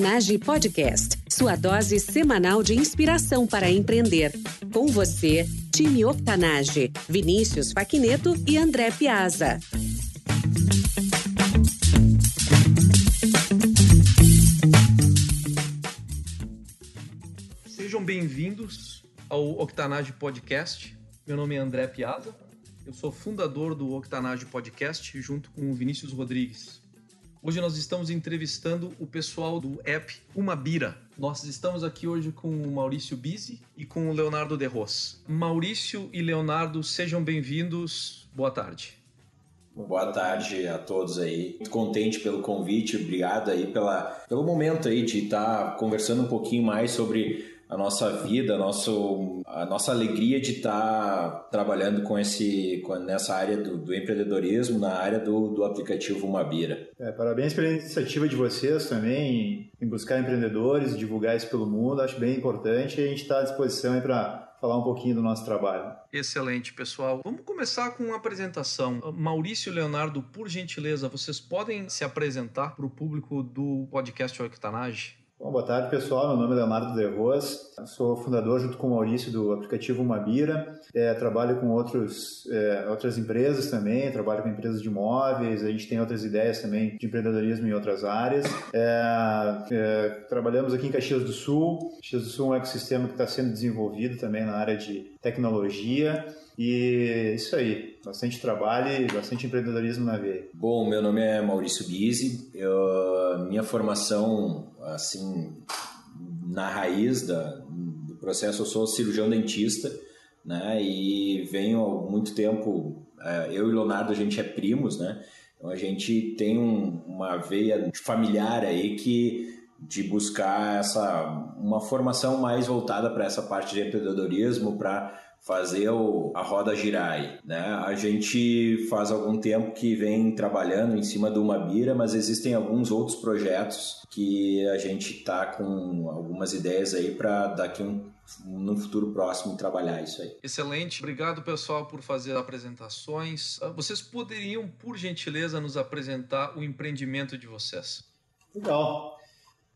Octanage Podcast, sua dose semanal de inspiração para empreender. Com você, time Octanage, Vinícius Faquineto e André Piazza. Sejam bem-vindos ao Octanage Podcast. Meu nome é André Piazza. Eu sou fundador do Octanage Podcast junto com o Vinícius Rodrigues. Hoje nós estamos entrevistando o pessoal do app Uma Bira. Nós estamos aqui hoje com o Maurício Bisi e com o Leonardo De Ros. Maurício e Leonardo, sejam bem-vindos. Boa tarde. Boa tarde a todos aí. Muito contente pelo convite, obrigado aí pela, pelo momento aí de estar conversando um pouquinho mais sobre a nossa vida, a, nosso, a nossa alegria de estar tá trabalhando com esse, com, nessa área do, do, empreendedorismo, na área do, do aplicativo Umabira. É, parabéns pela iniciativa de vocês também em buscar empreendedores, divulgar isso pelo mundo, acho bem importante e a gente está à disposição para falar um pouquinho do nosso trabalho. Excelente, pessoal. Vamos começar com uma apresentação. Maurício e Leonardo, por gentileza, vocês podem se apresentar para o público do podcast Octanage? Bom, boa tarde, pessoal. Meu nome é Leonardo De Roas. Sou fundador, junto com o Maurício, do aplicativo Umabira. É, trabalho com outros, é, outras empresas também, trabalho com empresas de imóveis. A gente tem outras ideias também de empreendedorismo em outras áreas. É, é trabalhamos aqui em Caxias do Sul. Caxias do Sul é um ecossistema que está sendo desenvolvido também na área de tecnologia. E isso aí, bastante trabalho e bastante empreendedorismo na veia. Bom, meu nome é Maurício Bise. Eu, minha formação assim, na raiz da, do processo, eu sou cirurgião dentista, né? E venho há muito tempo, é, eu e Leonardo, a gente é primos, né? Então a gente tem um, uma veia familiar aí que de buscar essa uma formação mais voltada para essa parte de empreendedorismo, para fazer o, a roda girar aí, né? A gente faz algum tempo que vem trabalhando em cima do Umabira, mas existem alguns outros projetos que a gente está com algumas ideias aí para daqui um no futuro próximo trabalhar isso aí. Excelente. Obrigado, pessoal, por fazer apresentações. Ah, vocês poderiam, por gentileza, nos apresentar o empreendimento de vocês? Legal.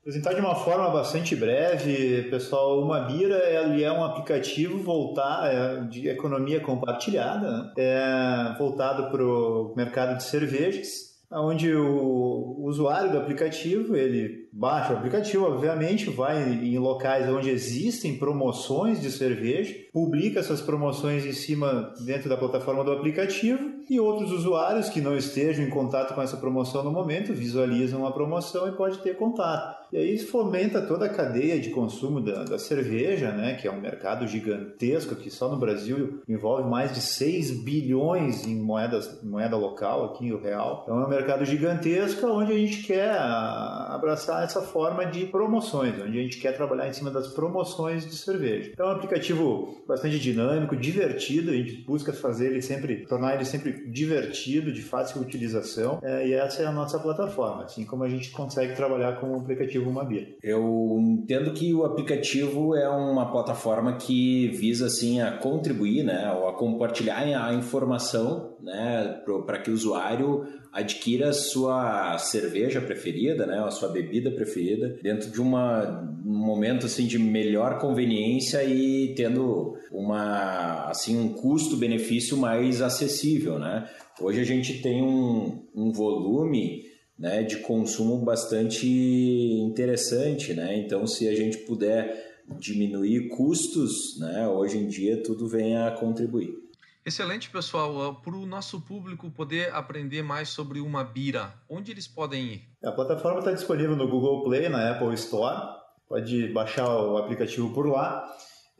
Apresentar de uma forma bastante breve, pessoal, uma Bira ele é um aplicativo voltar, é, de economia compartilhada, é, voltado para o mercado de cervejas, onde o usuário do aplicativo ele baixa o aplicativo, obviamente, vai em locais onde existem promoções de cerveja, publica essas promoções em cima dentro da plataforma do aplicativo e outros usuários que não estejam em contato com essa promoção no momento visualizam a promoção e pode ter contato. E aí fomenta toda a cadeia de consumo da, da cerveja, né, que é um mercado gigantesco que só no Brasil envolve mais de 6 bilhões em moedas, moeda local, aqui o real. Então é um mercado gigantesco onde a gente quer abraçar essa forma de promoções, onde a gente quer trabalhar em cima das promoções de cerveja. É um aplicativo bastante dinâmico, divertido, a gente busca fazer ele sempre, tornar ele sempre divertido, de fácil utilização, é, e essa é a nossa plataforma, assim como a gente consegue trabalhar com o aplicativo Mabia. Eu entendo que o aplicativo é uma plataforma que visa assim a contribuir, né, ou a compartilhar a informação, né, para que o usuário adquira a sua cerveja preferida, né, a sua bebida preferida, dentro de uma, um momento assim de melhor conveniência e tendo uma assim um custo-benefício mais acessível, né? Hoje a gente tem um, um volume né, de consumo bastante interessante, né? Então se a gente puder diminuir custos, né, hoje em dia tudo vem a contribuir. Excelente, pessoal. Para o nosso público poder aprender mais sobre uma bira, onde eles podem ir? A plataforma está disponível no Google Play, na Apple Store. Pode baixar o aplicativo por lá.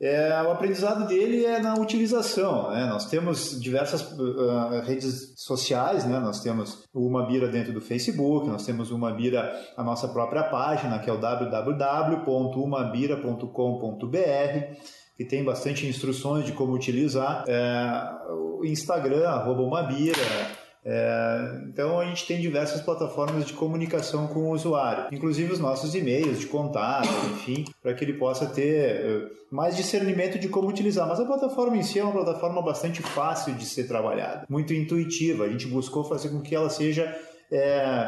É, o aprendizado dele é na utilização. Né? Nós temos diversas uh, redes sociais, né? nós temos uma Bira dentro do Facebook, nós temos uma Bira, a nossa própria página, que é o www.umabira.com.br que tem bastante instruções de como utilizar. É, o Instagram, arroba Umabira. É, então a gente tem diversas plataformas de comunicação com o usuário, inclusive os nossos e-mails de contato, enfim, para que ele possa ter é, mais discernimento de como utilizar. Mas a plataforma em si é uma plataforma bastante fácil de ser trabalhada, muito intuitiva. A gente buscou fazer com que ela seja é,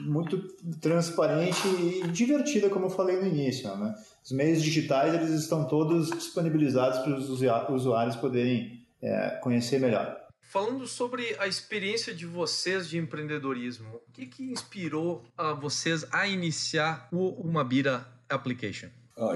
muito transparente e divertida, como eu falei no início. Né? Os meios digitais eles estão todos disponibilizados para os usuários poderem é, conhecer melhor. Falando sobre a experiência de vocês de empreendedorismo, o que, que inspirou a vocês a iniciar o Umabira Application?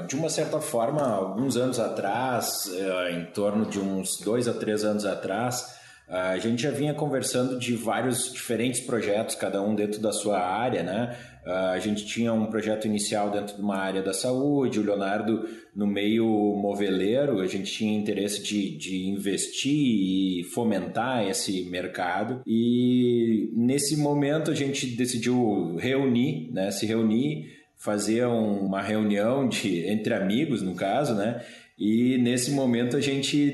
De uma certa forma, alguns anos atrás, é, em torno de uns dois a três anos atrás, a gente já vinha conversando de vários diferentes projetos, cada um dentro da sua área, né? A gente tinha um projeto inicial dentro de uma área da saúde, o Leonardo no meio moveleiro, a gente tinha interesse de, de investir e fomentar esse mercado. E nesse momento a gente decidiu reunir, né? Se reunir, fazer uma reunião de, entre amigos, no caso, né? E nesse momento a gente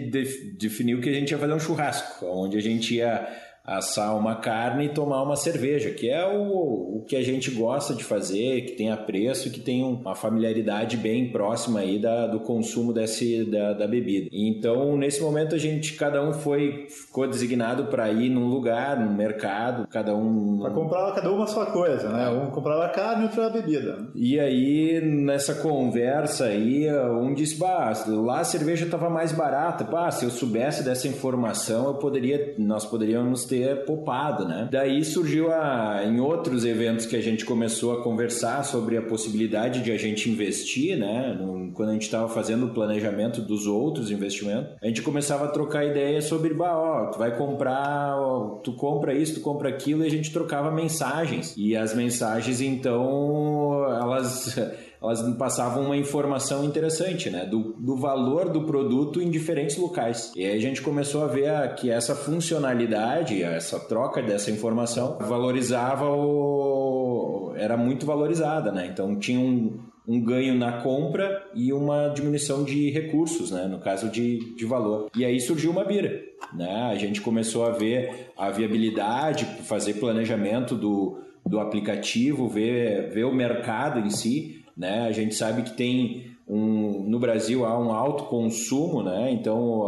definiu que a gente ia fazer um churrasco, onde a gente ia assar uma carne e tomar uma cerveja, que é o, o que a gente gosta de fazer, que tem apreço e que tem uma familiaridade bem próxima aí da, do consumo desse, da, da bebida. Então, nesse momento, a gente, cada um foi, ficou designado para ir num lugar, num mercado, cada um... Para comprar cada uma a sua coisa, né? Um comprava a carne e outro a bebida. E aí, nessa conversa aí, um disse, bah, lá a cerveja estava mais barata. Bah, se eu soubesse dessa informação, eu poderia, nós poderíamos ter ter poupado, né? Daí surgiu a, em outros eventos que a gente começou a conversar sobre a possibilidade de a gente investir, né? Quando a gente estava fazendo o planejamento dos outros investimentos, a gente começava a trocar ideias sobre, bah, ó, tu vai comprar, ó, tu compra isso, tu compra aquilo, e a gente trocava mensagens. E as mensagens, então, elas elas me passavam uma informação interessante, né? Do, do valor do produto em diferentes locais. E aí a gente começou a ver a, que essa funcionalidade, essa troca dessa informação, valorizava o. era muito valorizada, né? Então tinha um, um ganho na compra e uma diminuição de recursos, né? no caso de, de valor. E aí surgiu uma bira. Né? A gente começou a ver a viabilidade, fazer planejamento do, do aplicativo, ver, ver o mercado em si né? A gente sabe que tem um, no Brasil há um alto consumo, né? Então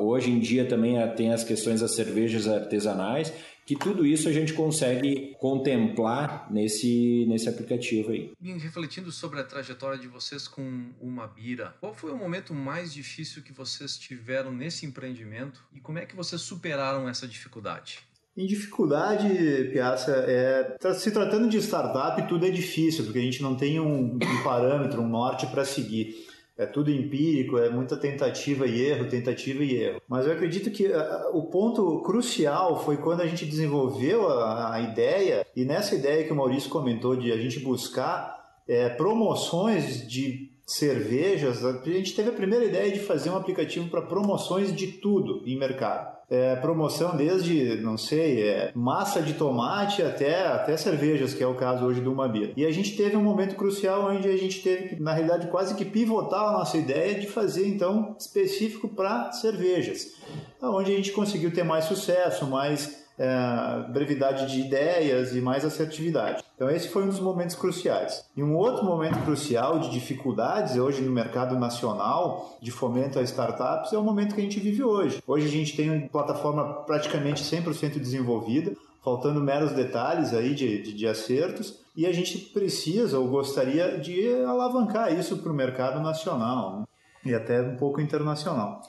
hoje em dia também tem as questões das cervejas artesanais, que tudo isso a gente consegue contemplar nesse, nesse aplicativo aí. E refletindo sobre a trajetória de vocês com uma bira, qual foi o momento mais difícil que vocês tiveram nesse empreendimento e como é que vocês superaram essa dificuldade? Em dificuldade, Piazza, é, se tratando de startup, tudo é difícil, porque a gente não tem um, um parâmetro, um norte para seguir. É tudo empírico, é muita tentativa e erro, tentativa e erro. Mas eu acredito que o ponto crucial foi quando a gente desenvolveu a, a, ideia, e nessa ideia que o Maurício comentou de a gente buscar é, promoções de cervejas, a gente teve a primeira ideia de fazer um aplicativo para promoções de tudo em mercado é, promoção desde, não sei, é, massa de tomate até, até cervejas, que é o caso hoje do Umabira. E a gente teve um momento crucial onde a gente teve que, na realidade, quase que pivotar a nossa ideia de fazer, então, específico para cervejas. Onde a gente conseguiu ter mais sucesso, mais é, brevidade de ideias e mais assertividade. Então esse foi um dos momentos cruciais. E um outro momento crucial de dificuldades hoje no mercado nacional de fomento a startups é o momento que a gente vive hoje. Hoje a gente tem uma plataforma praticamente 100% desenvolvida, faltando meros detalhes aí de, de, de acertos, e a gente precisa ou gostaria de alavancar isso para o mercado nacional né? e até um pouco internacional.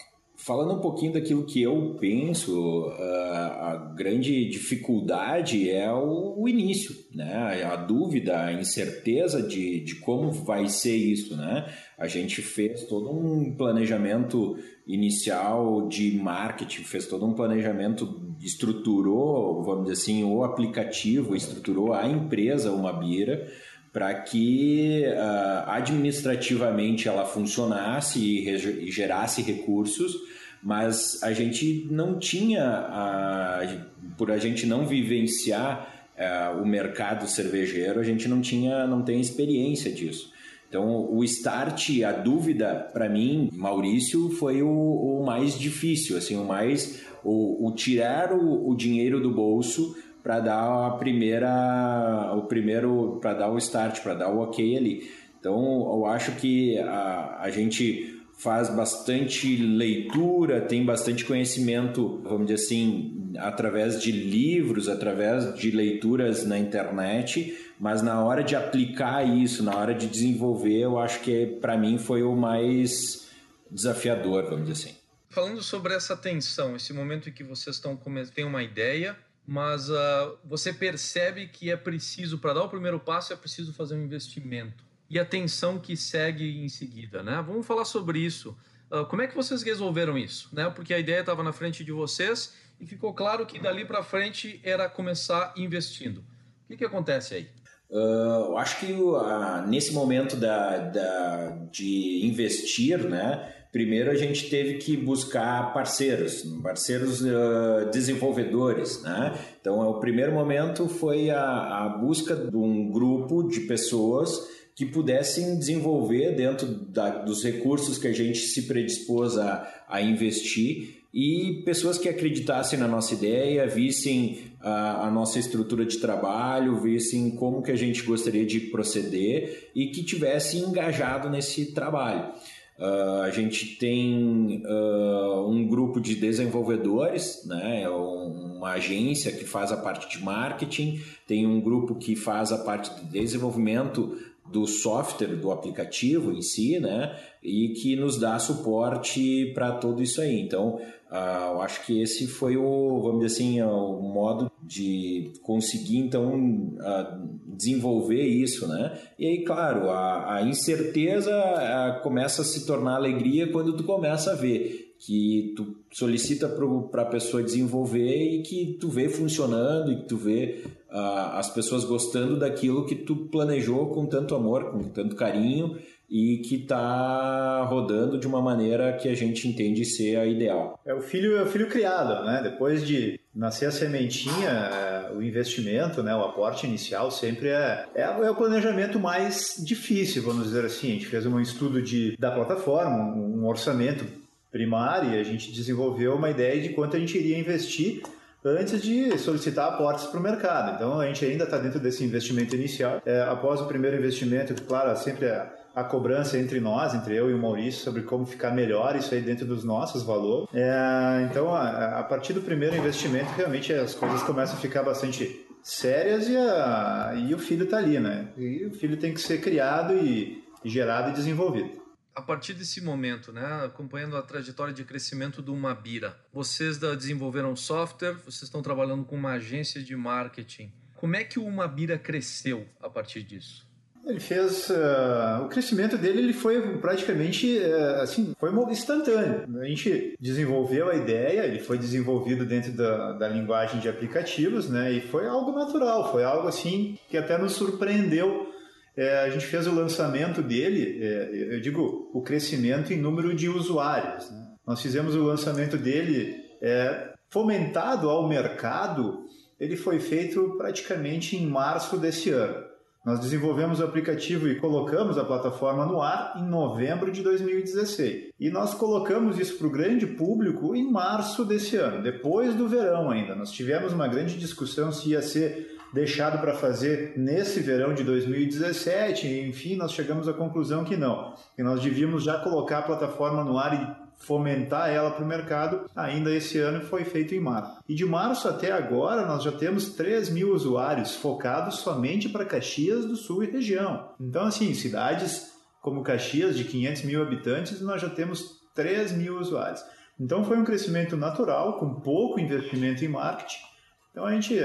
Falando um pouquinho daquilo que eu penso, a grande dificuldade é o início, né? A dúvida, a incerteza de, de como vai ser isso, né? A gente fez todo um planejamento inicial de marketing, fez todo um planejamento, estruturou, vamos dizer assim, o aplicativo, estruturou a empresa, uma Bira, para que uh, administrativamente ela funcionasse e, e, gerasse recursos, mas a gente não tinha, uh, por a gente não vivenciar uh, o mercado cervejeiro, a gente não tinha, não tem experiência disso. Então, o start, a dúvida, para mim, Maurício, foi o, o, mais difícil, assim, o mais, o, o tirar o, o dinheiro do bolso para dar a primeira, o primeiro, para dar o start, para dar o ok ali. Então, eu acho que a, a gente faz bastante leitura, tem bastante conhecimento, vamos dizer assim, através de livros, através de leituras na internet, mas na hora de aplicar isso, na hora de desenvolver, eu acho que para mim foi o mais desafiador, vamos dizer assim. Falando sobre essa tensão, esse momento em que vocês estão têm uma ideia, mas uh, você percebe que é preciso, para dar o primeiro passo, é preciso fazer um investimento. E a tensão que segue em seguida, né? Vamos falar sobre isso. Uh, como é que vocês resolveram isso? Né? Porque a ideia estava na frente de vocês e ficou claro que dali para frente era começar investindo. O que, que acontece aí? Uh, eu acho que uh, nesse momento da, da, de investir, né, primeiro a gente teve que buscar parceiros, parceiros uh, desenvolvedores. Né? Então, o primeiro momento foi a, a busca de um grupo de pessoas que pudessem desenvolver dentro da, dos recursos que a gente se predispôs a, a investir e pessoas que acreditassem na nossa ideia, vissem a, a, nossa estrutura de trabalho, vissem como que a gente gostaria de proceder e que tivessem engajado nesse trabalho. Uh, a gente tem uh, um grupo de desenvolvedores, né, é uma agência que faz a parte de marketing, tem um grupo que faz a parte de desenvolvimento do software, do aplicativo em si, né? E que nos dá suporte para tudo isso aí. Então, uh, eu acho que esse foi o, vamos dizer assim, o modo de conseguir, então, uh, desenvolver isso, né? E aí, claro, a, a incerteza uh, começa a se tornar alegria quando tu começa a ver que tu solicita para a pessoa desenvolver e que tu vê funcionando e que tu vê as pessoas gostando daquilo que tu planejou com tanto amor, com tanto carinho e que está rodando de uma maneira que a gente entende ser a ideal. É o filho, é o filho criado, né? Depois de nascer a sementinha, é, o investimento, né, o aporte inicial sempre é, é, é, o planejamento mais difícil, vamos dizer assim. A gente fez um estudo de, da plataforma, um, um orçamento primário e a gente desenvolveu uma ideia de quanto a gente iria investir antes de solicitar aportes para o mercado. Então a gente ainda está dentro desse investimento inicial. É, após o primeiro investimento, claro, sempre a, a, cobrança entre nós, entre eu e o Maurício, sobre como ficar melhor isso aí dentro dos nossos valores. É, então a, a, partir do primeiro investimento, realmente as coisas começam a ficar bastante sérias e, a, e o filho está ali, né? E o filho tem que ser criado e, e gerado e desenvolvido a partir desse momento, né, acompanhando a trajetória de crescimento do Mabira, vocês desenvolveram software, vocês estão trabalhando com uma agência de marketing. Como é que o Mabira cresceu a partir disso? Ele fez uh, o crescimento dele, ele foi praticamente uh, assim, foi instantâneo. A gente desenvolveu a ideia, ele foi desenvolvido dentro da, da linguagem de aplicativos, né? E foi algo natural, foi algo assim que até nos surpreendeu é, a gente fez o lançamento dele, é, eu digo, o crescimento em número de usuários. Né? Nós fizemos o lançamento dele é, fomentado ao mercado, ele foi feito praticamente em março desse ano. Nós desenvolvemos o aplicativo e colocamos a plataforma no ar em novembro de 2016. E nós colocamos isso para o grande público em março desse ano, depois do verão ainda. Nós tivemos uma grande discussão se ia ser deixado para fazer nesse verão de 2017, enfim, nós chegamos à conclusão que não, que nós devíamos já colocar a plataforma no ar fomentar ela para o mercado ainda esse ano foi feito em março. E de março até agora nós já temos 3 mil usuários focados somente para Caxias do Sul e região. Então, assim, cidades como Caxias, de 500 mil habitantes, nós já temos 3 mil usuários. Então foi um crescimento natural, com pouco investimento em marketing. Então a gente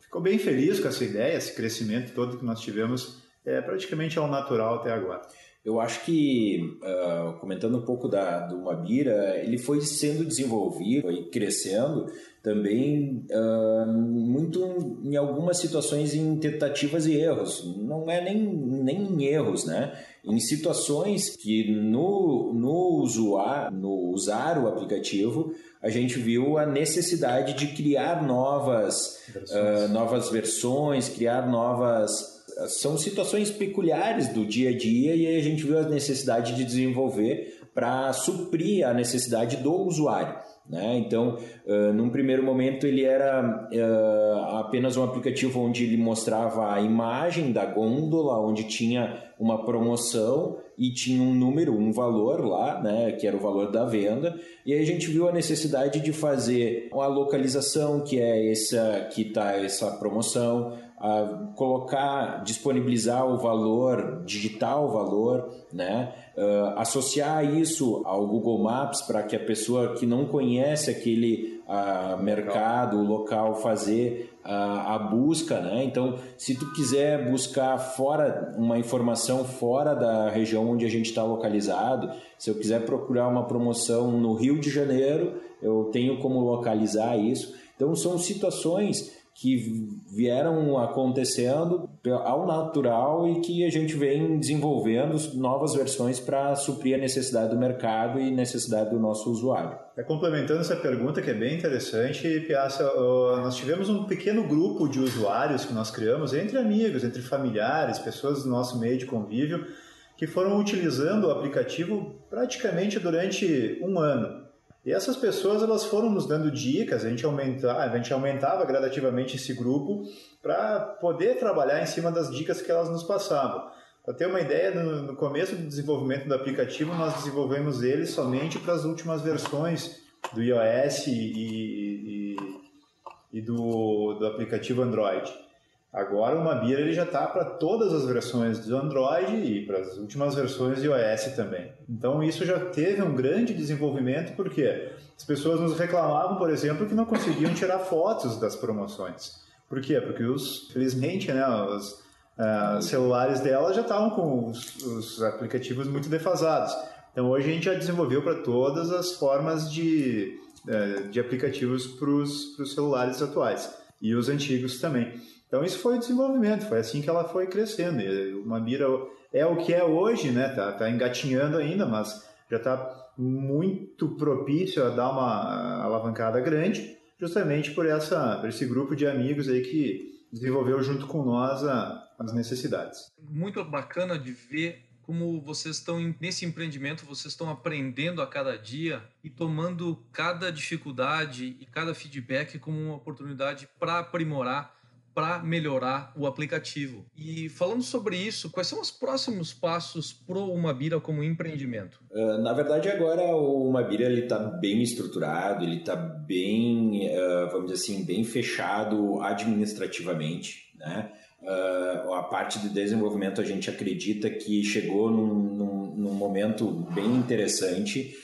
ficou bem feliz com essa ideia, esse crescimento todo que nós tivemos, é praticamente ao natural até agora. Eu acho que, uh, comentando um pouco da, do Mabira, ele foi sendo desenvolvido, foi crescendo também uh, muito em algumas situações em tentativas e erros. Não é nem, nem em erros, né? Em situações que no, no, usuar, no usar o aplicativo, a gente viu a necessidade de criar novas versões, uh, novas versões criar novas. São situações peculiares do dia a dia e a gente viu a necessidade de desenvolver para suprir a necessidade do usuário. Né? Então, uh, num primeiro momento, ele era uh, apenas um aplicativo onde ele mostrava a imagem da gôndola, onde tinha uma promoção e tinha um número, um valor lá, né, que era o valor da venda. E aí a gente viu a necessidade de fazer uma localização, que é essa que está essa promoção, a colocar, disponibilizar o valor, digitar o valor, né? Uh, associar isso ao Google Maps para que a pessoa que não conhece aquele uh, mercado, local, fazer uh, a busca, né? Então, se tu quiser buscar fora uma informação fora da região onde a gente está localizado, se eu quiser procurar uma promoção no Rio de Janeiro, eu tenho como localizar isso. Então, são situações que vieram acontecendo ao natural e que a gente vem desenvolvendo novas versões para suprir a necessidade do mercado e necessidade do nosso usuário. É, complementando essa pergunta que é bem interessante, Piazza, nós tivemos um pequeno grupo de usuários que nós criamos entre amigos, entre familiares, pessoas do nosso meio de convívio, que foram utilizando o aplicativo praticamente durante um ano. E essas pessoas elas foram nos dando dicas, a gente, aumenta, a gente aumentava gradativamente esse grupo para poder trabalhar em cima das dicas que elas nos passavam. Para ter uma ideia, no, no, começo do desenvolvimento do aplicativo, nós desenvolvemos ele somente para as últimas versões do iOS e, e, e do, do aplicativo Android. Agora o Mabira ele já está para todas as versões do Android e para as últimas versões de iOS também. Então isso já teve um grande desenvolvimento porque as pessoas nos reclamavam, por exemplo, que não conseguiam tirar fotos das promoções. Por quê? Porque os, felizmente, né, os uh, celulares dela já estavam com os, os aplicativos muito defasados. Então hoje a gente já desenvolveu para todas as formas de, uh, de aplicativos para os celulares atuais e os antigos também. Então isso foi o desenvolvimento, foi assim que ela foi crescendo. O Mabira é o que é hoje, né? Tá, tá engatinhando ainda, mas já está muito propício a dar uma alavancada grande, justamente por essa, por esse grupo de amigos aí que desenvolveu junto com nós a, as necessidades. Muito bacana de ver como vocês estão nesse empreendimento, vocês estão aprendendo a cada dia e tomando cada dificuldade e cada feedback como uma oportunidade para aprimorar para melhorar o aplicativo. E falando sobre isso, quais são os próximos passos para o Umabira como empreendimento? Uh, na verdade, agora o Umabira está bem estruturado, ele está bem, uh, vamos dizer assim, bem fechado administrativamente, né? Uh, a parte de desenvolvimento a gente acredita que chegou num, num, num momento bem interessante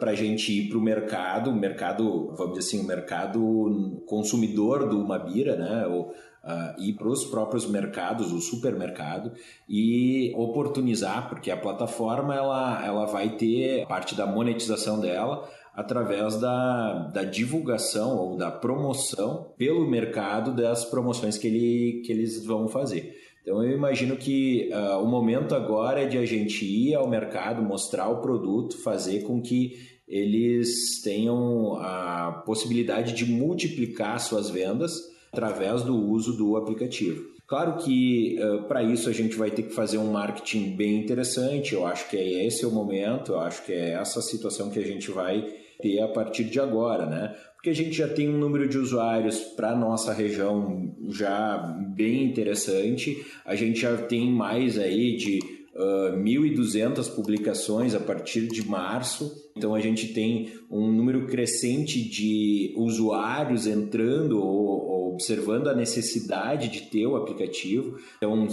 para a gente ir para o mercado, mercado, vamos dizer assim, o mercado consumidor do Mabira, né? Ou, uh, ir para os próprios mercados, o supermercado e oportunizar, porque a plataforma ela, ela vai ter parte da monetização dela através da, da divulgação ou da promoção pelo mercado das promoções que, ele, que eles vão fazer. Então eu imagino que uh, o momento agora é de a gente ir ao mercado, mostrar o produto, fazer com que eles tenham a possibilidade de multiplicar suas vendas através do uso do aplicativo. Claro que uh, para isso a gente vai ter que fazer um marketing bem interessante. Eu acho que é esse o momento, eu acho que é essa situação que a gente vai ter a partir de agora, né? porque a gente já tem um número de usuários para nossa região já bem interessante. A gente já tem mais aí de uh, 1.200 publicações a partir de março. Então a gente tem um número crescente de usuários entrando ou, observando a necessidade de ter o aplicativo. Então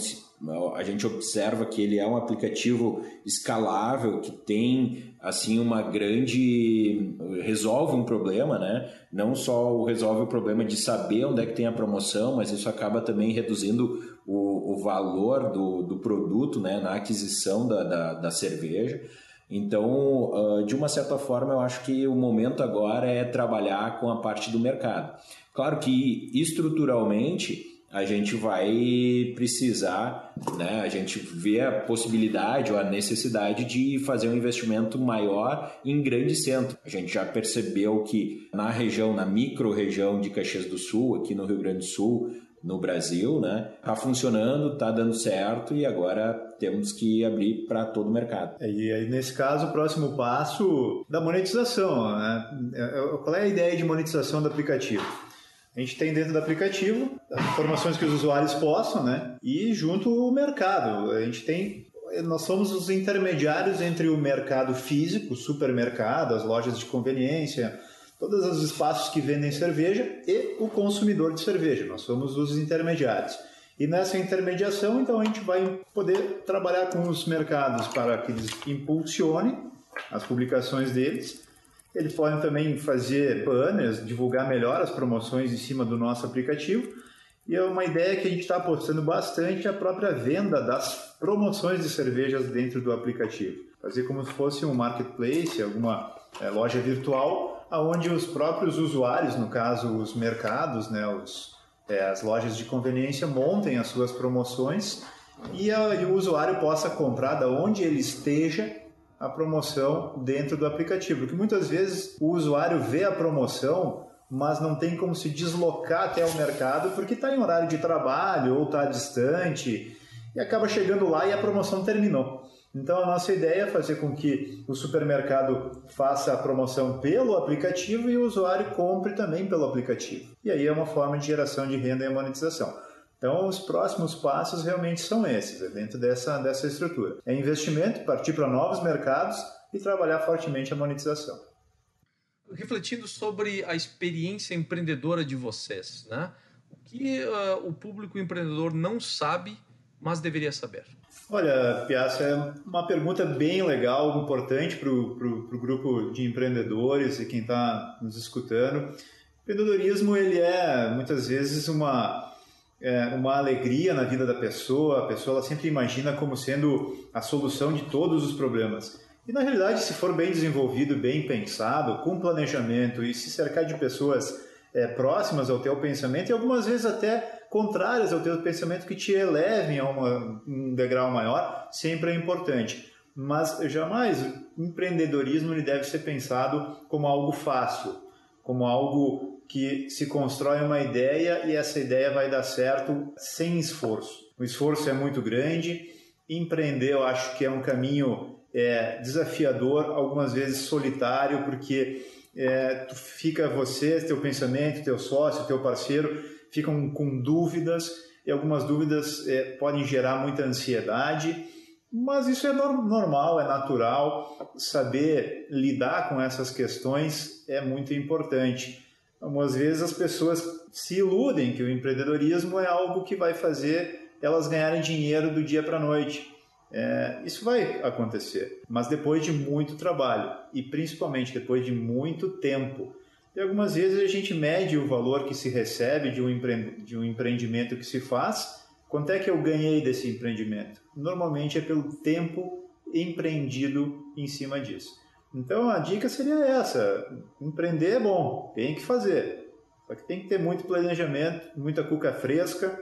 a gente observa que ele é um aplicativo escalável que tem assim uma grande resolve um problema, né? Não só resolve o problema de saber onde é que tem a promoção, mas isso acaba também reduzindo o, o valor do, do produto, né? Na aquisição da, da, da cerveja. Então, de uma certa forma, eu acho que o momento agora é trabalhar com a parte do mercado. Claro que estruturalmente a gente vai precisar, né, a gente vê a possibilidade ou a necessidade de fazer um investimento maior em grande centro. A gente já percebeu que na região, na micro-região de Caxias do Sul, aqui no Rio Grande do Sul, no Brasil, né? Tá funcionando, tá dando certo e agora temos que abrir para todo o mercado. É, e aí, nesse caso, o próximo passo da monetização, né? É, qual é a ideia de monetização do aplicativo? A gente tem dentro do aplicativo as informações que os usuários possam, né? E junto o mercado. A gente tem nós somos os intermediários entre o mercado físico, supermercado, as lojas de conveniência, todos os espaços que vendem cerveja e o consumidor de cerveja. Nós somos os intermediários. E nessa intermediação, então, a gente vai poder trabalhar com os mercados para que eles impulsionem as publicações deles. Eles podem também fazer banners, divulgar melhor as promoções em cima do nosso aplicativo. E é uma ideia que a gente está apostando bastante a própria venda das promoções de cervejas dentro do aplicativo. Fazer como se fosse um marketplace, alguma é, loja virtual, aonde os próprios usuários, no caso os mercados, né, os, é, as lojas de conveniência, montem as suas promoções e, a, e o usuário possa comprar da onde ele esteja a promoção dentro do aplicativo. Porque muitas vezes o usuário vê a promoção mas não tem como se deslocar até o mercado porque está em horário de trabalho ou está distante e acaba chegando lá e a promoção terminou. Então a nossa ideia é fazer com que o supermercado faça a promoção pelo aplicativo e o usuário compre também pelo aplicativo. E aí é uma forma de geração de renda e monetização. Então, os próximos passos realmente são esses, é dentro dessa, dessa estrutura. É investimento, partir para novos mercados e trabalhar fortemente a monetização refletindo sobre a experiência empreendedora de vocês, né? O que uh, o público empreendedor não sabe, mas deveria saber? Olha, Piazza, é uma pergunta bem legal, importante para o grupo de empreendedores e quem está nos escutando. O empreendedorismo ele é muitas vezes uma é, uma alegria na vida da pessoa. A pessoa ela sempre imagina como sendo a solução de todos os problemas. E na realidade, se for bem desenvolvido, bem pensado, com planejamento e se cercar de pessoas é, próximas ao teu pensamento e algumas vezes até contrárias ao teu pensamento que te elevem a uma, um degrau maior, sempre é importante. Mas jamais o empreendedorismo ele deve ser pensado como algo fácil, como algo que se constrói uma ideia e essa ideia vai dar certo sem esforço. O esforço é muito grande. Empreender, eu acho que é um caminho é, desafiador, algumas vezes solitário, porque é, tu fica você, teu pensamento, teu sócio, teu parceiro ficam com dúvidas e algumas dúvidas é, podem gerar muita ansiedade, mas isso é normal, é natural. Saber lidar com essas questões é muito importante. Algumas vezes as pessoas se iludem que o empreendedorismo é algo que vai fazer elas ganharem dinheiro do dia para a noite. É, isso vai acontecer, mas depois de muito trabalho e principalmente depois de muito tempo. E algumas vezes a gente mede o valor que se recebe de um, empre... de um empreendimento que se faz. Quanto é que eu ganhei desse empreendimento? Normalmente é pelo tempo empreendido em cima disso. Então a dica seria essa: empreender é bom, tem que fazer. Só que tem que ter muito planejamento, muita cuca fresca,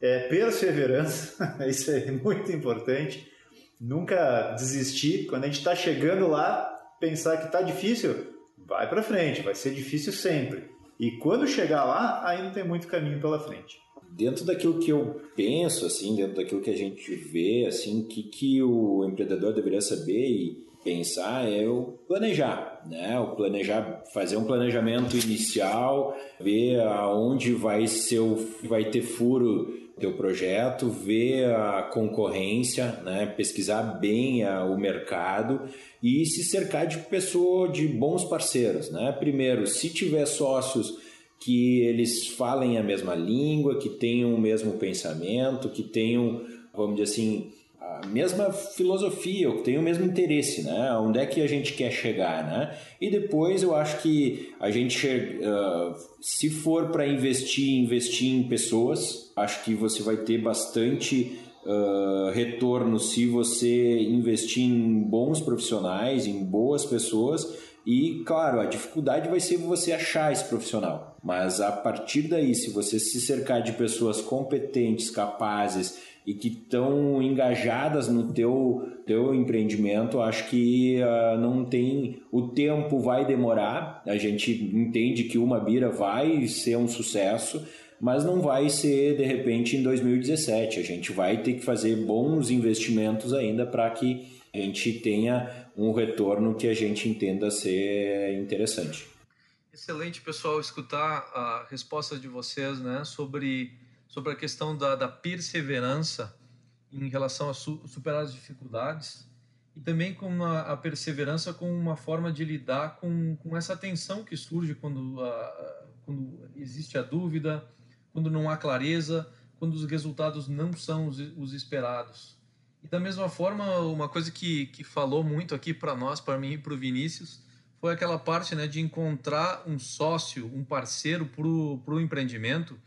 é, perseverança, isso é muito importante nunca desistir. Quando a gente está chegando lá, pensar que está difícil, vai para frente, vai ser difícil sempre. E quando chegar lá, ainda tem muito caminho pela frente. Dentro daquilo que eu penso, assim, dentro daquilo que a gente vê, assim, que que o empreendedor deveria saber e pensar é o planejar, né? O planejar, fazer um planejamento inicial, ver aonde vai ser o, vai ter furo teu projeto, ver a concorrência, né, pesquisar bem a, o mercado e se cercar de pessoa de bons parceiros, né? Primeiro, se tiver sócios que eles falem a mesma língua, que tenham o mesmo pensamento, que tenham, vamos dizer assim, a mesma filosofia, que tem o mesmo interesse, né? Onde é que a gente quer chegar, né? E depois eu acho que a gente, uh, se for para investir, investir em pessoas, acho que você vai ter bastante uh, retorno se você investir em bons profissionais, em boas pessoas. E, claro, a dificuldade vai ser você achar esse profissional. Mas a partir daí, se você se cercar de pessoas competentes, capazes e que estão engajadas no teu, teu empreendimento, acho que uh, não tem. O tempo vai demorar, a gente entende que uma bira vai ser um sucesso, mas não vai ser de repente em 2017. A gente vai ter que fazer bons investimentos ainda para que a gente tenha um retorno que a gente entenda ser interessante. Excelente, pessoal, escutar a resposta de vocês né, sobre, sobre a questão da, da perseverança em relação a su superar as dificuldades e também com a, a, perseverança como uma forma de lidar com, com essa tensão que surge quando, a, quando existe a dúvida, quando não há clareza, quando os resultados não são os, os esperados. E da mesma forma, uma coisa que, que falou muito aqui para nós, para mim e para o Vinícius, foi aquela parte né, de encontrar um sócio, um parceiro para o empreendimento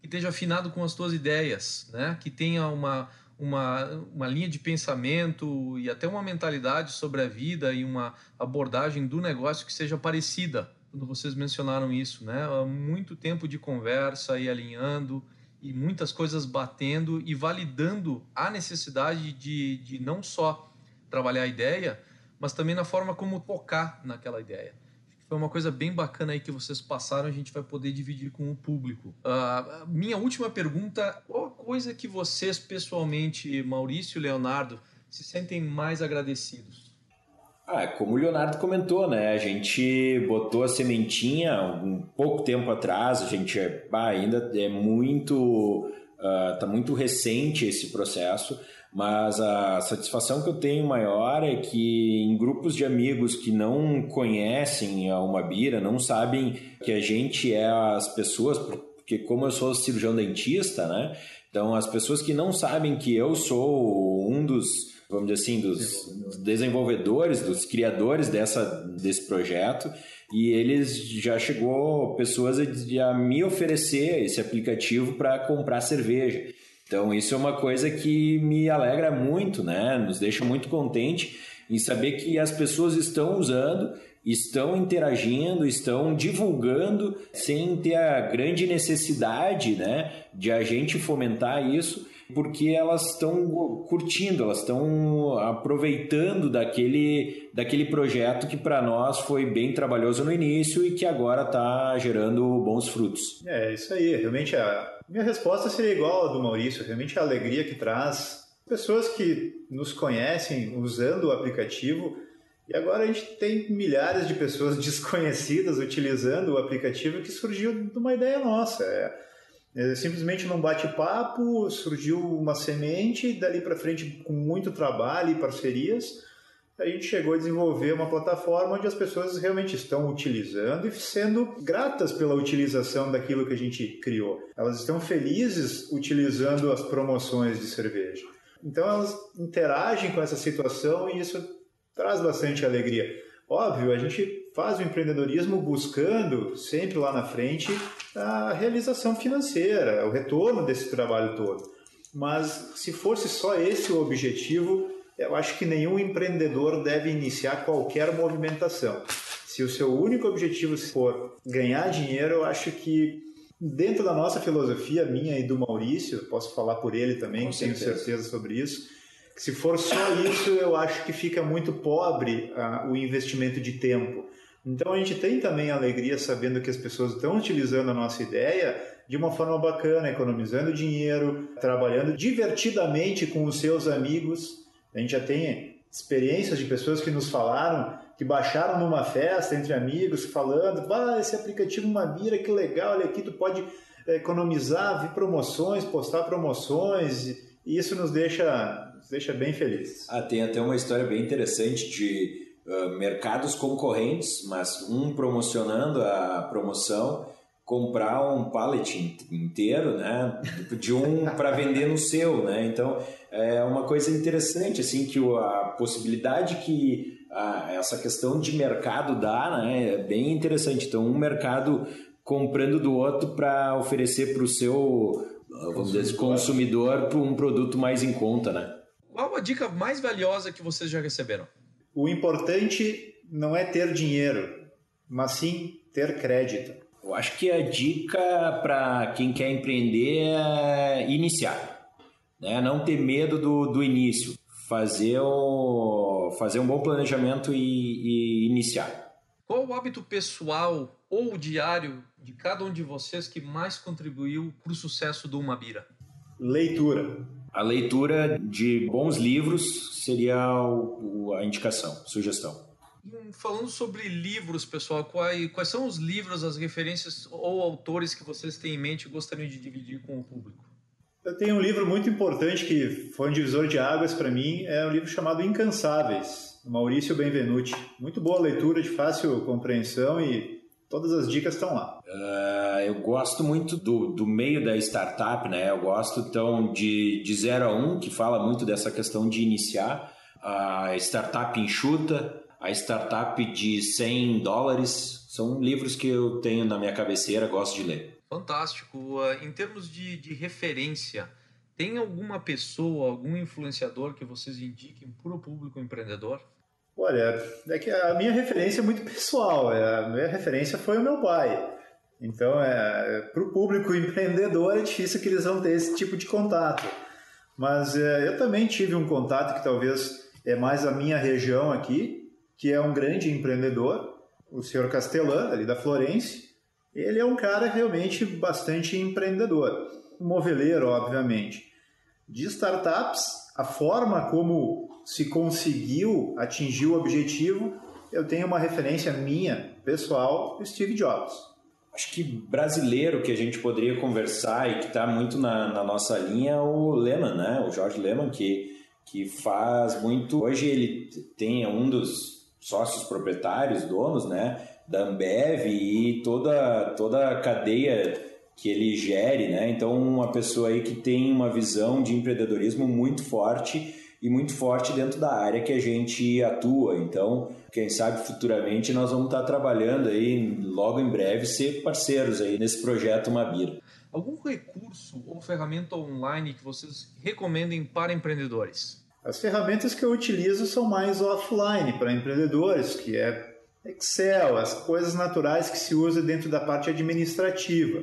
que esteja afinado com as tuas ideias, né? que tenha uma, uma, uma linha de pensamento e até uma mentalidade sobre a vida e uma abordagem do negócio que seja parecida. Quando vocês mencionaram isso, né? Muito tempo de conversa e alinhando e muitas coisas batendo e validando a necessidade de, de não só trabalhar a ideia, mas também na forma como tocar naquela ideia. Foi uma coisa bem bacana aí que vocês passaram, a gente vai poder dividir com o público. Uh, minha última pergunta: qual a coisa que vocês, pessoalmente, Maurício e Leonardo, se sentem mais agradecidos? Ah, como o Leonardo comentou, né? A gente botou a sementinha um pouco tempo atrás, a gente ah, ainda é muito. Uh, tá muito recente esse processo, mas a satisfação que eu tenho maior é que em grupos de amigos que não conhecem a Umabira, não sabem que a gente é as pessoas, porque como eu sou cirurgião dentista, né? Então as pessoas que não sabem que eu sou um dos, vamos dizer assim, dos desenvolvedores, dos criadores dessa, desse projeto, e eles já chegou pessoas a, a me oferecer esse aplicativo para comprar cerveja. Então, isso é uma coisa que me alegra muito, né? Nos deixa muito contente em saber que as pessoas estão usando, estão interagindo, estão divulgando sem ter a grande necessidade, né, de a gente fomentar isso, porque elas estão curtindo, elas estão aproveitando daquele, daquele projeto que para nós foi bem trabalhoso no início e que agora está gerando bons frutos. É, isso aí. Realmente a minha resposta seria igual à do Maurício, realmente a alegria que traz pessoas que nos conhecem usando o aplicativo e agora a gente tem milhares de pessoas desconhecidas utilizando o aplicativo que surgiu de uma ideia nossa. É, simplesmente num bate-papo surgiu uma semente dali para frente com muito trabalho e parcerias a gente chegou a desenvolver uma plataforma onde as pessoas realmente estão utilizando e sendo gratas pela utilização daquilo que a gente criou. Elas estão felizes utilizando as promoções de cerveja. Então elas interagem com essa situação e isso traz bastante alegria. Óbvio, a gente faz o empreendedorismo buscando sempre lá na frente a realização financeira, o retorno desse trabalho todo. Mas se fosse só esse o objetivo, eu acho que nenhum empreendedor deve iniciar qualquer movimentação. Se o seu único objetivo for ganhar dinheiro, eu acho que dentro da nossa filosofia, minha e do Maurício, posso falar por ele também, Com tenho certeza. sobre isso, se for só isso, eu acho que fica muito pobre uh, o investimento de tempo. Então a gente tem também alegria sabendo que as pessoas estão utilizando a nossa ideia de uma forma bacana, economizando dinheiro, trabalhando divertidamente com os seus amigos a gente já tem experiências de pessoas que nos falaram que baixaram numa festa entre amigos, falando: ah, esse aplicativo Mabira, que legal, olha aqui, tu pode eh, economizar, ver promoções, postar promoções, e isso nos deixa, nos deixa bem felizes. Ah, tem até uma história bem interessante de uh, mercados concorrentes, mas um promocionando a promoção comprar um pallet inteiro, né, de um para vender no seu, né? Então é uma coisa interessante assim que a possibilidade que a, essa questão de mercado dá, né, é bem interessante. Então um mercado comprando do outro para oferecer para o seu vamos dizer, consumidor um produto mais em conta, né? Qual a dica mais valiosa que vocês já receberam? O importante não é ter dinheiro, mas sim ter crédito. Eu acho que a dica para quem quer empreender é iniciar, né? não ter medo do, do início, fazer, o, fazer um bom planejamento e, e iniciar. Qual o hábito pessoal ou diário de cada um de vocês que mais contribuiu para o sucesso do Umabira? Leitura. A leitura de bons livros seria a indicação, sugestão. Falando sobre livros, pessoal, quais, quais são os livros, as referências ou autores que vocês têm em mente e gostariam de dividir com o público? Eu tenho um livro muito importante que foi um divisor de águas para mim, é um livro chamado Incansáveis, Maurício Benvenuti. Muito boa leitura, de fácil compreensão e todas as dicas estão lá. Uh, eu gosto muito do, do meio da startup, né? Eu gosto então de, de 0 a 1, um, que fala muito dessa questão de iniciar. A startup enxuta, a startup de 100 dólares, são livros que eu tenho na minha cabeceira, gosto de ler. Fantástico. Ah, em termos de, de referência, tem alguma pessoa, algum influenciador que vocês indiquem para o público empreendedor? Olha, é que a minha referência é muito pessoal. É, a minha referência foi o meu pai. Então, é, para o público empreendedor é difícil que eles vão ter esse tipo de contato. Mas é, eu também tive um contato que talvez é mais a minha região aqui, que é um grande empreendedor, o senhor Castelã, ali da Florence, ele é um cara realmente bastante empreendedor, moveleiro, obviamente. De startups, a forma como se conseguiu atingir o objetivo, eu tenho uma referência minha, pessoal, Steve Jobs. Acho que brasileiro que a gente poderia conversar e que está muito na, na, nossa linha é o Lehman, né? O Jorge Lehman, que, que faz muito. Hoje ele tem um dos sócios proprietários, donos, né? da Ambev e toda, toda a cadeia que ele gere, né? Então, uma pessoa aí que tem uma visão de empreendedorismo muito forte e muito forte dentro da área que a gente atua. Então, quem sabe futuramente nós vamos estar trabalhando aí, logo em breve, ser parceiros aí nesse projeto Mabira. Algum recurso ou ferramenta online que vocês recomendem para empreendedores? As ferramentas que eu utilizo são mais offline para empreendedores, que é Excel, as coisas naturais que se usa dentro da parte administrativa.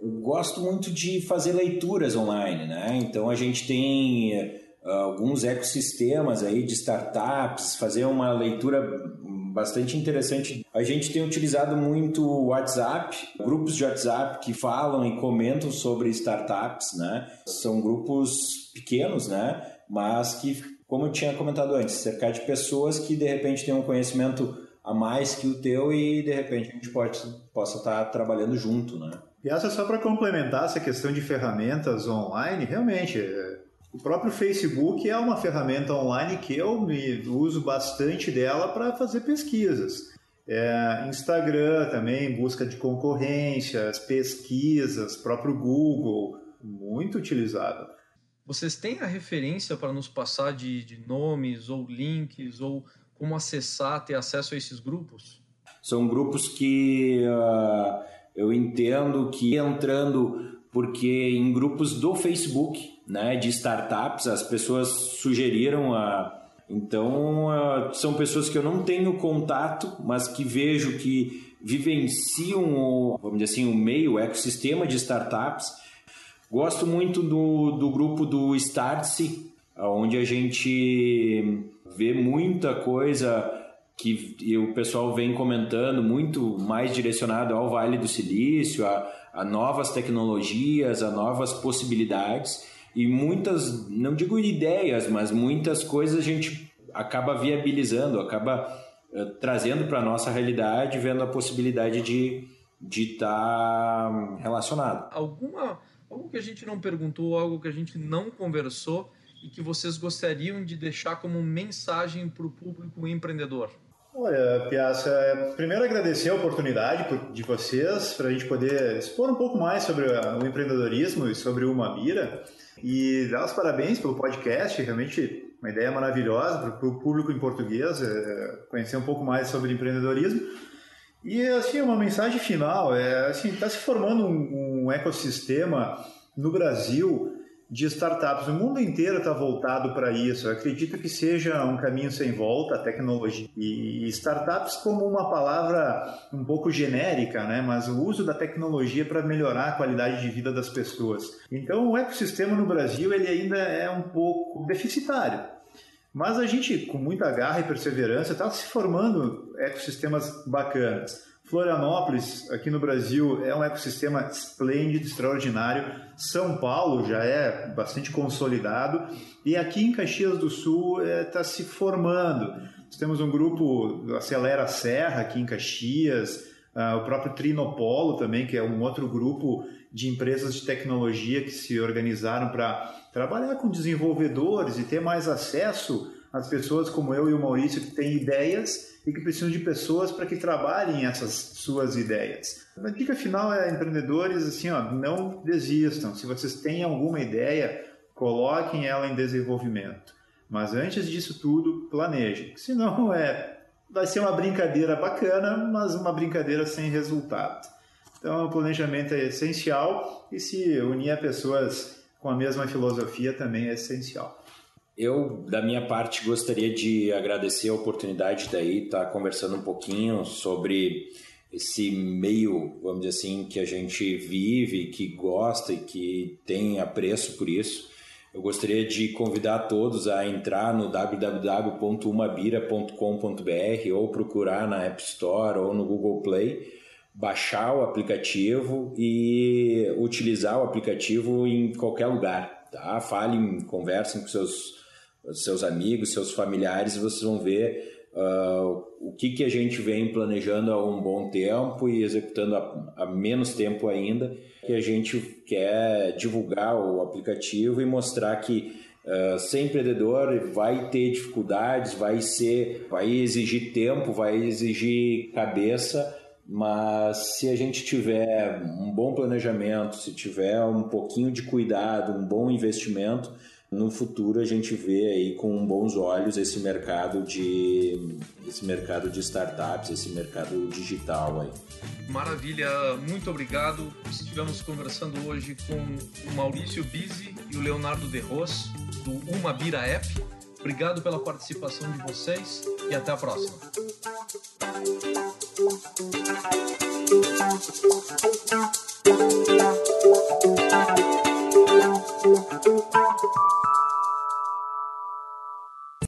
Eu gosto muito de fazer leituras online, né? Então a gente tem uh, alguns ecossistemas aí de startups, fazer uma leitura bastante interessante. A gente tem utilizado muito o WhatsApp, grupos de WhatsApp que falam e comentam sobre startups, né? São grupos pequenos, né? Mas que, como eu tinha comentado antes, cercar de pessoas que de repente têm um conhecimento a mais que o teu e de repente a gente pode, possa estar trabalhando junto, né? E essa só para complementar essa questão de ferramentas online, realmente, é, o próprio Facebook é uma ferramenta online que eu me uso bastante dela para fazer pesquisas. É, Instagram também, busca de concorrências, pesquisas, próprio Google, muito utilizado. Vocês têm a referência para nos passar de, de nomes ou links ou como acessar, ter acesso a esses grupos? São grupos que uh, eu entendo que entrando porque em grupos do Facebook, né, de startups, as pessoas sugeriram a então são pessoas que eu não tenho contato, mas que vejo que vivenciam o, vamos dizer assim, o meio, o ecossistema de startups. Gosto muito do, do grupo do Startse, onde a gente vê muita coisa que o pessoal vem comentando, muito mais direcionado ao Vale do Silício, a, a novas tecnologias, a novas possibilidades e muitas, não digo ideias, mas muitas coisas a gente acaba viabilizando, acaba uh, trazendo para a nossa realidade, vendo a possibilidade de de estar tá relacionado. Alguma algo que a gente não perguntou, algo que a gente não conversou e que vocês gostariam de deixar como mensagem para o público empreendedor? Olha, Piazza, é, primeiro agradecer a oportunidade de vocês para a gente poder expor um pouco mais sobre o empreendedorismo e sobre o Mabira e dar os parabéns pelo podcast, realmente uma ideia maravilhosa para o público em português, é, conhecer um pouco mais sobre empreendedorismo. E assim, uma mensagem final, é assim, está se formando um, um ecossistema no Brasil de startups. O mundo inteiro está voltado para isso. Eu acredito que seja um caminho sem volta a tecnologia. E startups como uma palavra um pouco genérica, né? mas o uso da tecnologia para melhorar a qualidade de vida das pessoas. Então o ecossistema no Brasil ele ainda é um pouco deficitário. Mas a gente, com muita garra e perseverança, está se formando ecossistemas bacanas. Florianópolis, aqui no Brasil, é um ecossistema esplêndido, extraordinário. São Paulo já é bastante consolidado e aqui em Caxias do Sul está é, tá se formando. Nós temos um grupo Acelera Serra aqui em Caxias, uh, o próprio Trinopolo também, que é um outro grupo de empresas de tecnologia que se organizaram para trabalhar com desenvolvedores e ter mais acesso às pessoas como eu e o Maurício que têm ideias e que precisam de pessoas para que trabalhem essas suas ideias. A dica final é empreendedores assim, ó, não desistam. Se vocês têm alguma ideia, coloquem ela em desenvolvimento. Mas antes disso tudo, planejem. Senão é vai ser uma brincadeira bacana, mas uma brincadeira sem resultado. Então, o planejamento é essencial e se unir a pessoas com a mesma filosofia também é essencial. Eu, da minha parte, gostaria de agradecer a oportunidade daí estar tá conversando um pouquinho sobre esse meio, vamos dizer assim, que a gente vive, que gosta e que tem apreço por isso. Eu gostaria de convidar todos a entrar no www.umabira.com.br ou procurar na App Store ou no Google Play, baixar o aplicativo e utilizar o aplicativo em qualquer lugar. Tá? Falem, conversem com seus seus amigos, seus familiares, vocês vão ver uh, o que, que a gente vem planejando há um bom tempo e executando há, há menos tempo ainda, que a gente quer divulgar o aplicativo e mostrar que Uh, ser empreendedor vai ter dificuldades, vai ser, vai exigir tempo, vai exigir cabeça, mas se a gente tiver um bom planejamento, se tiver um pouquinho de cuidado, um bom investimento, no futuro a gente vê aí com bons olhos esse mercado de esse mercado de startups, esse mercado digital aí. Maravilha, muito obrigado. Estivemos conversando hoje com o Maurício Bizzi e o Leonardo De Ros do Uma Bira App. Obrigado pela participação de vocês e até a próxima. Thank you. Thank you.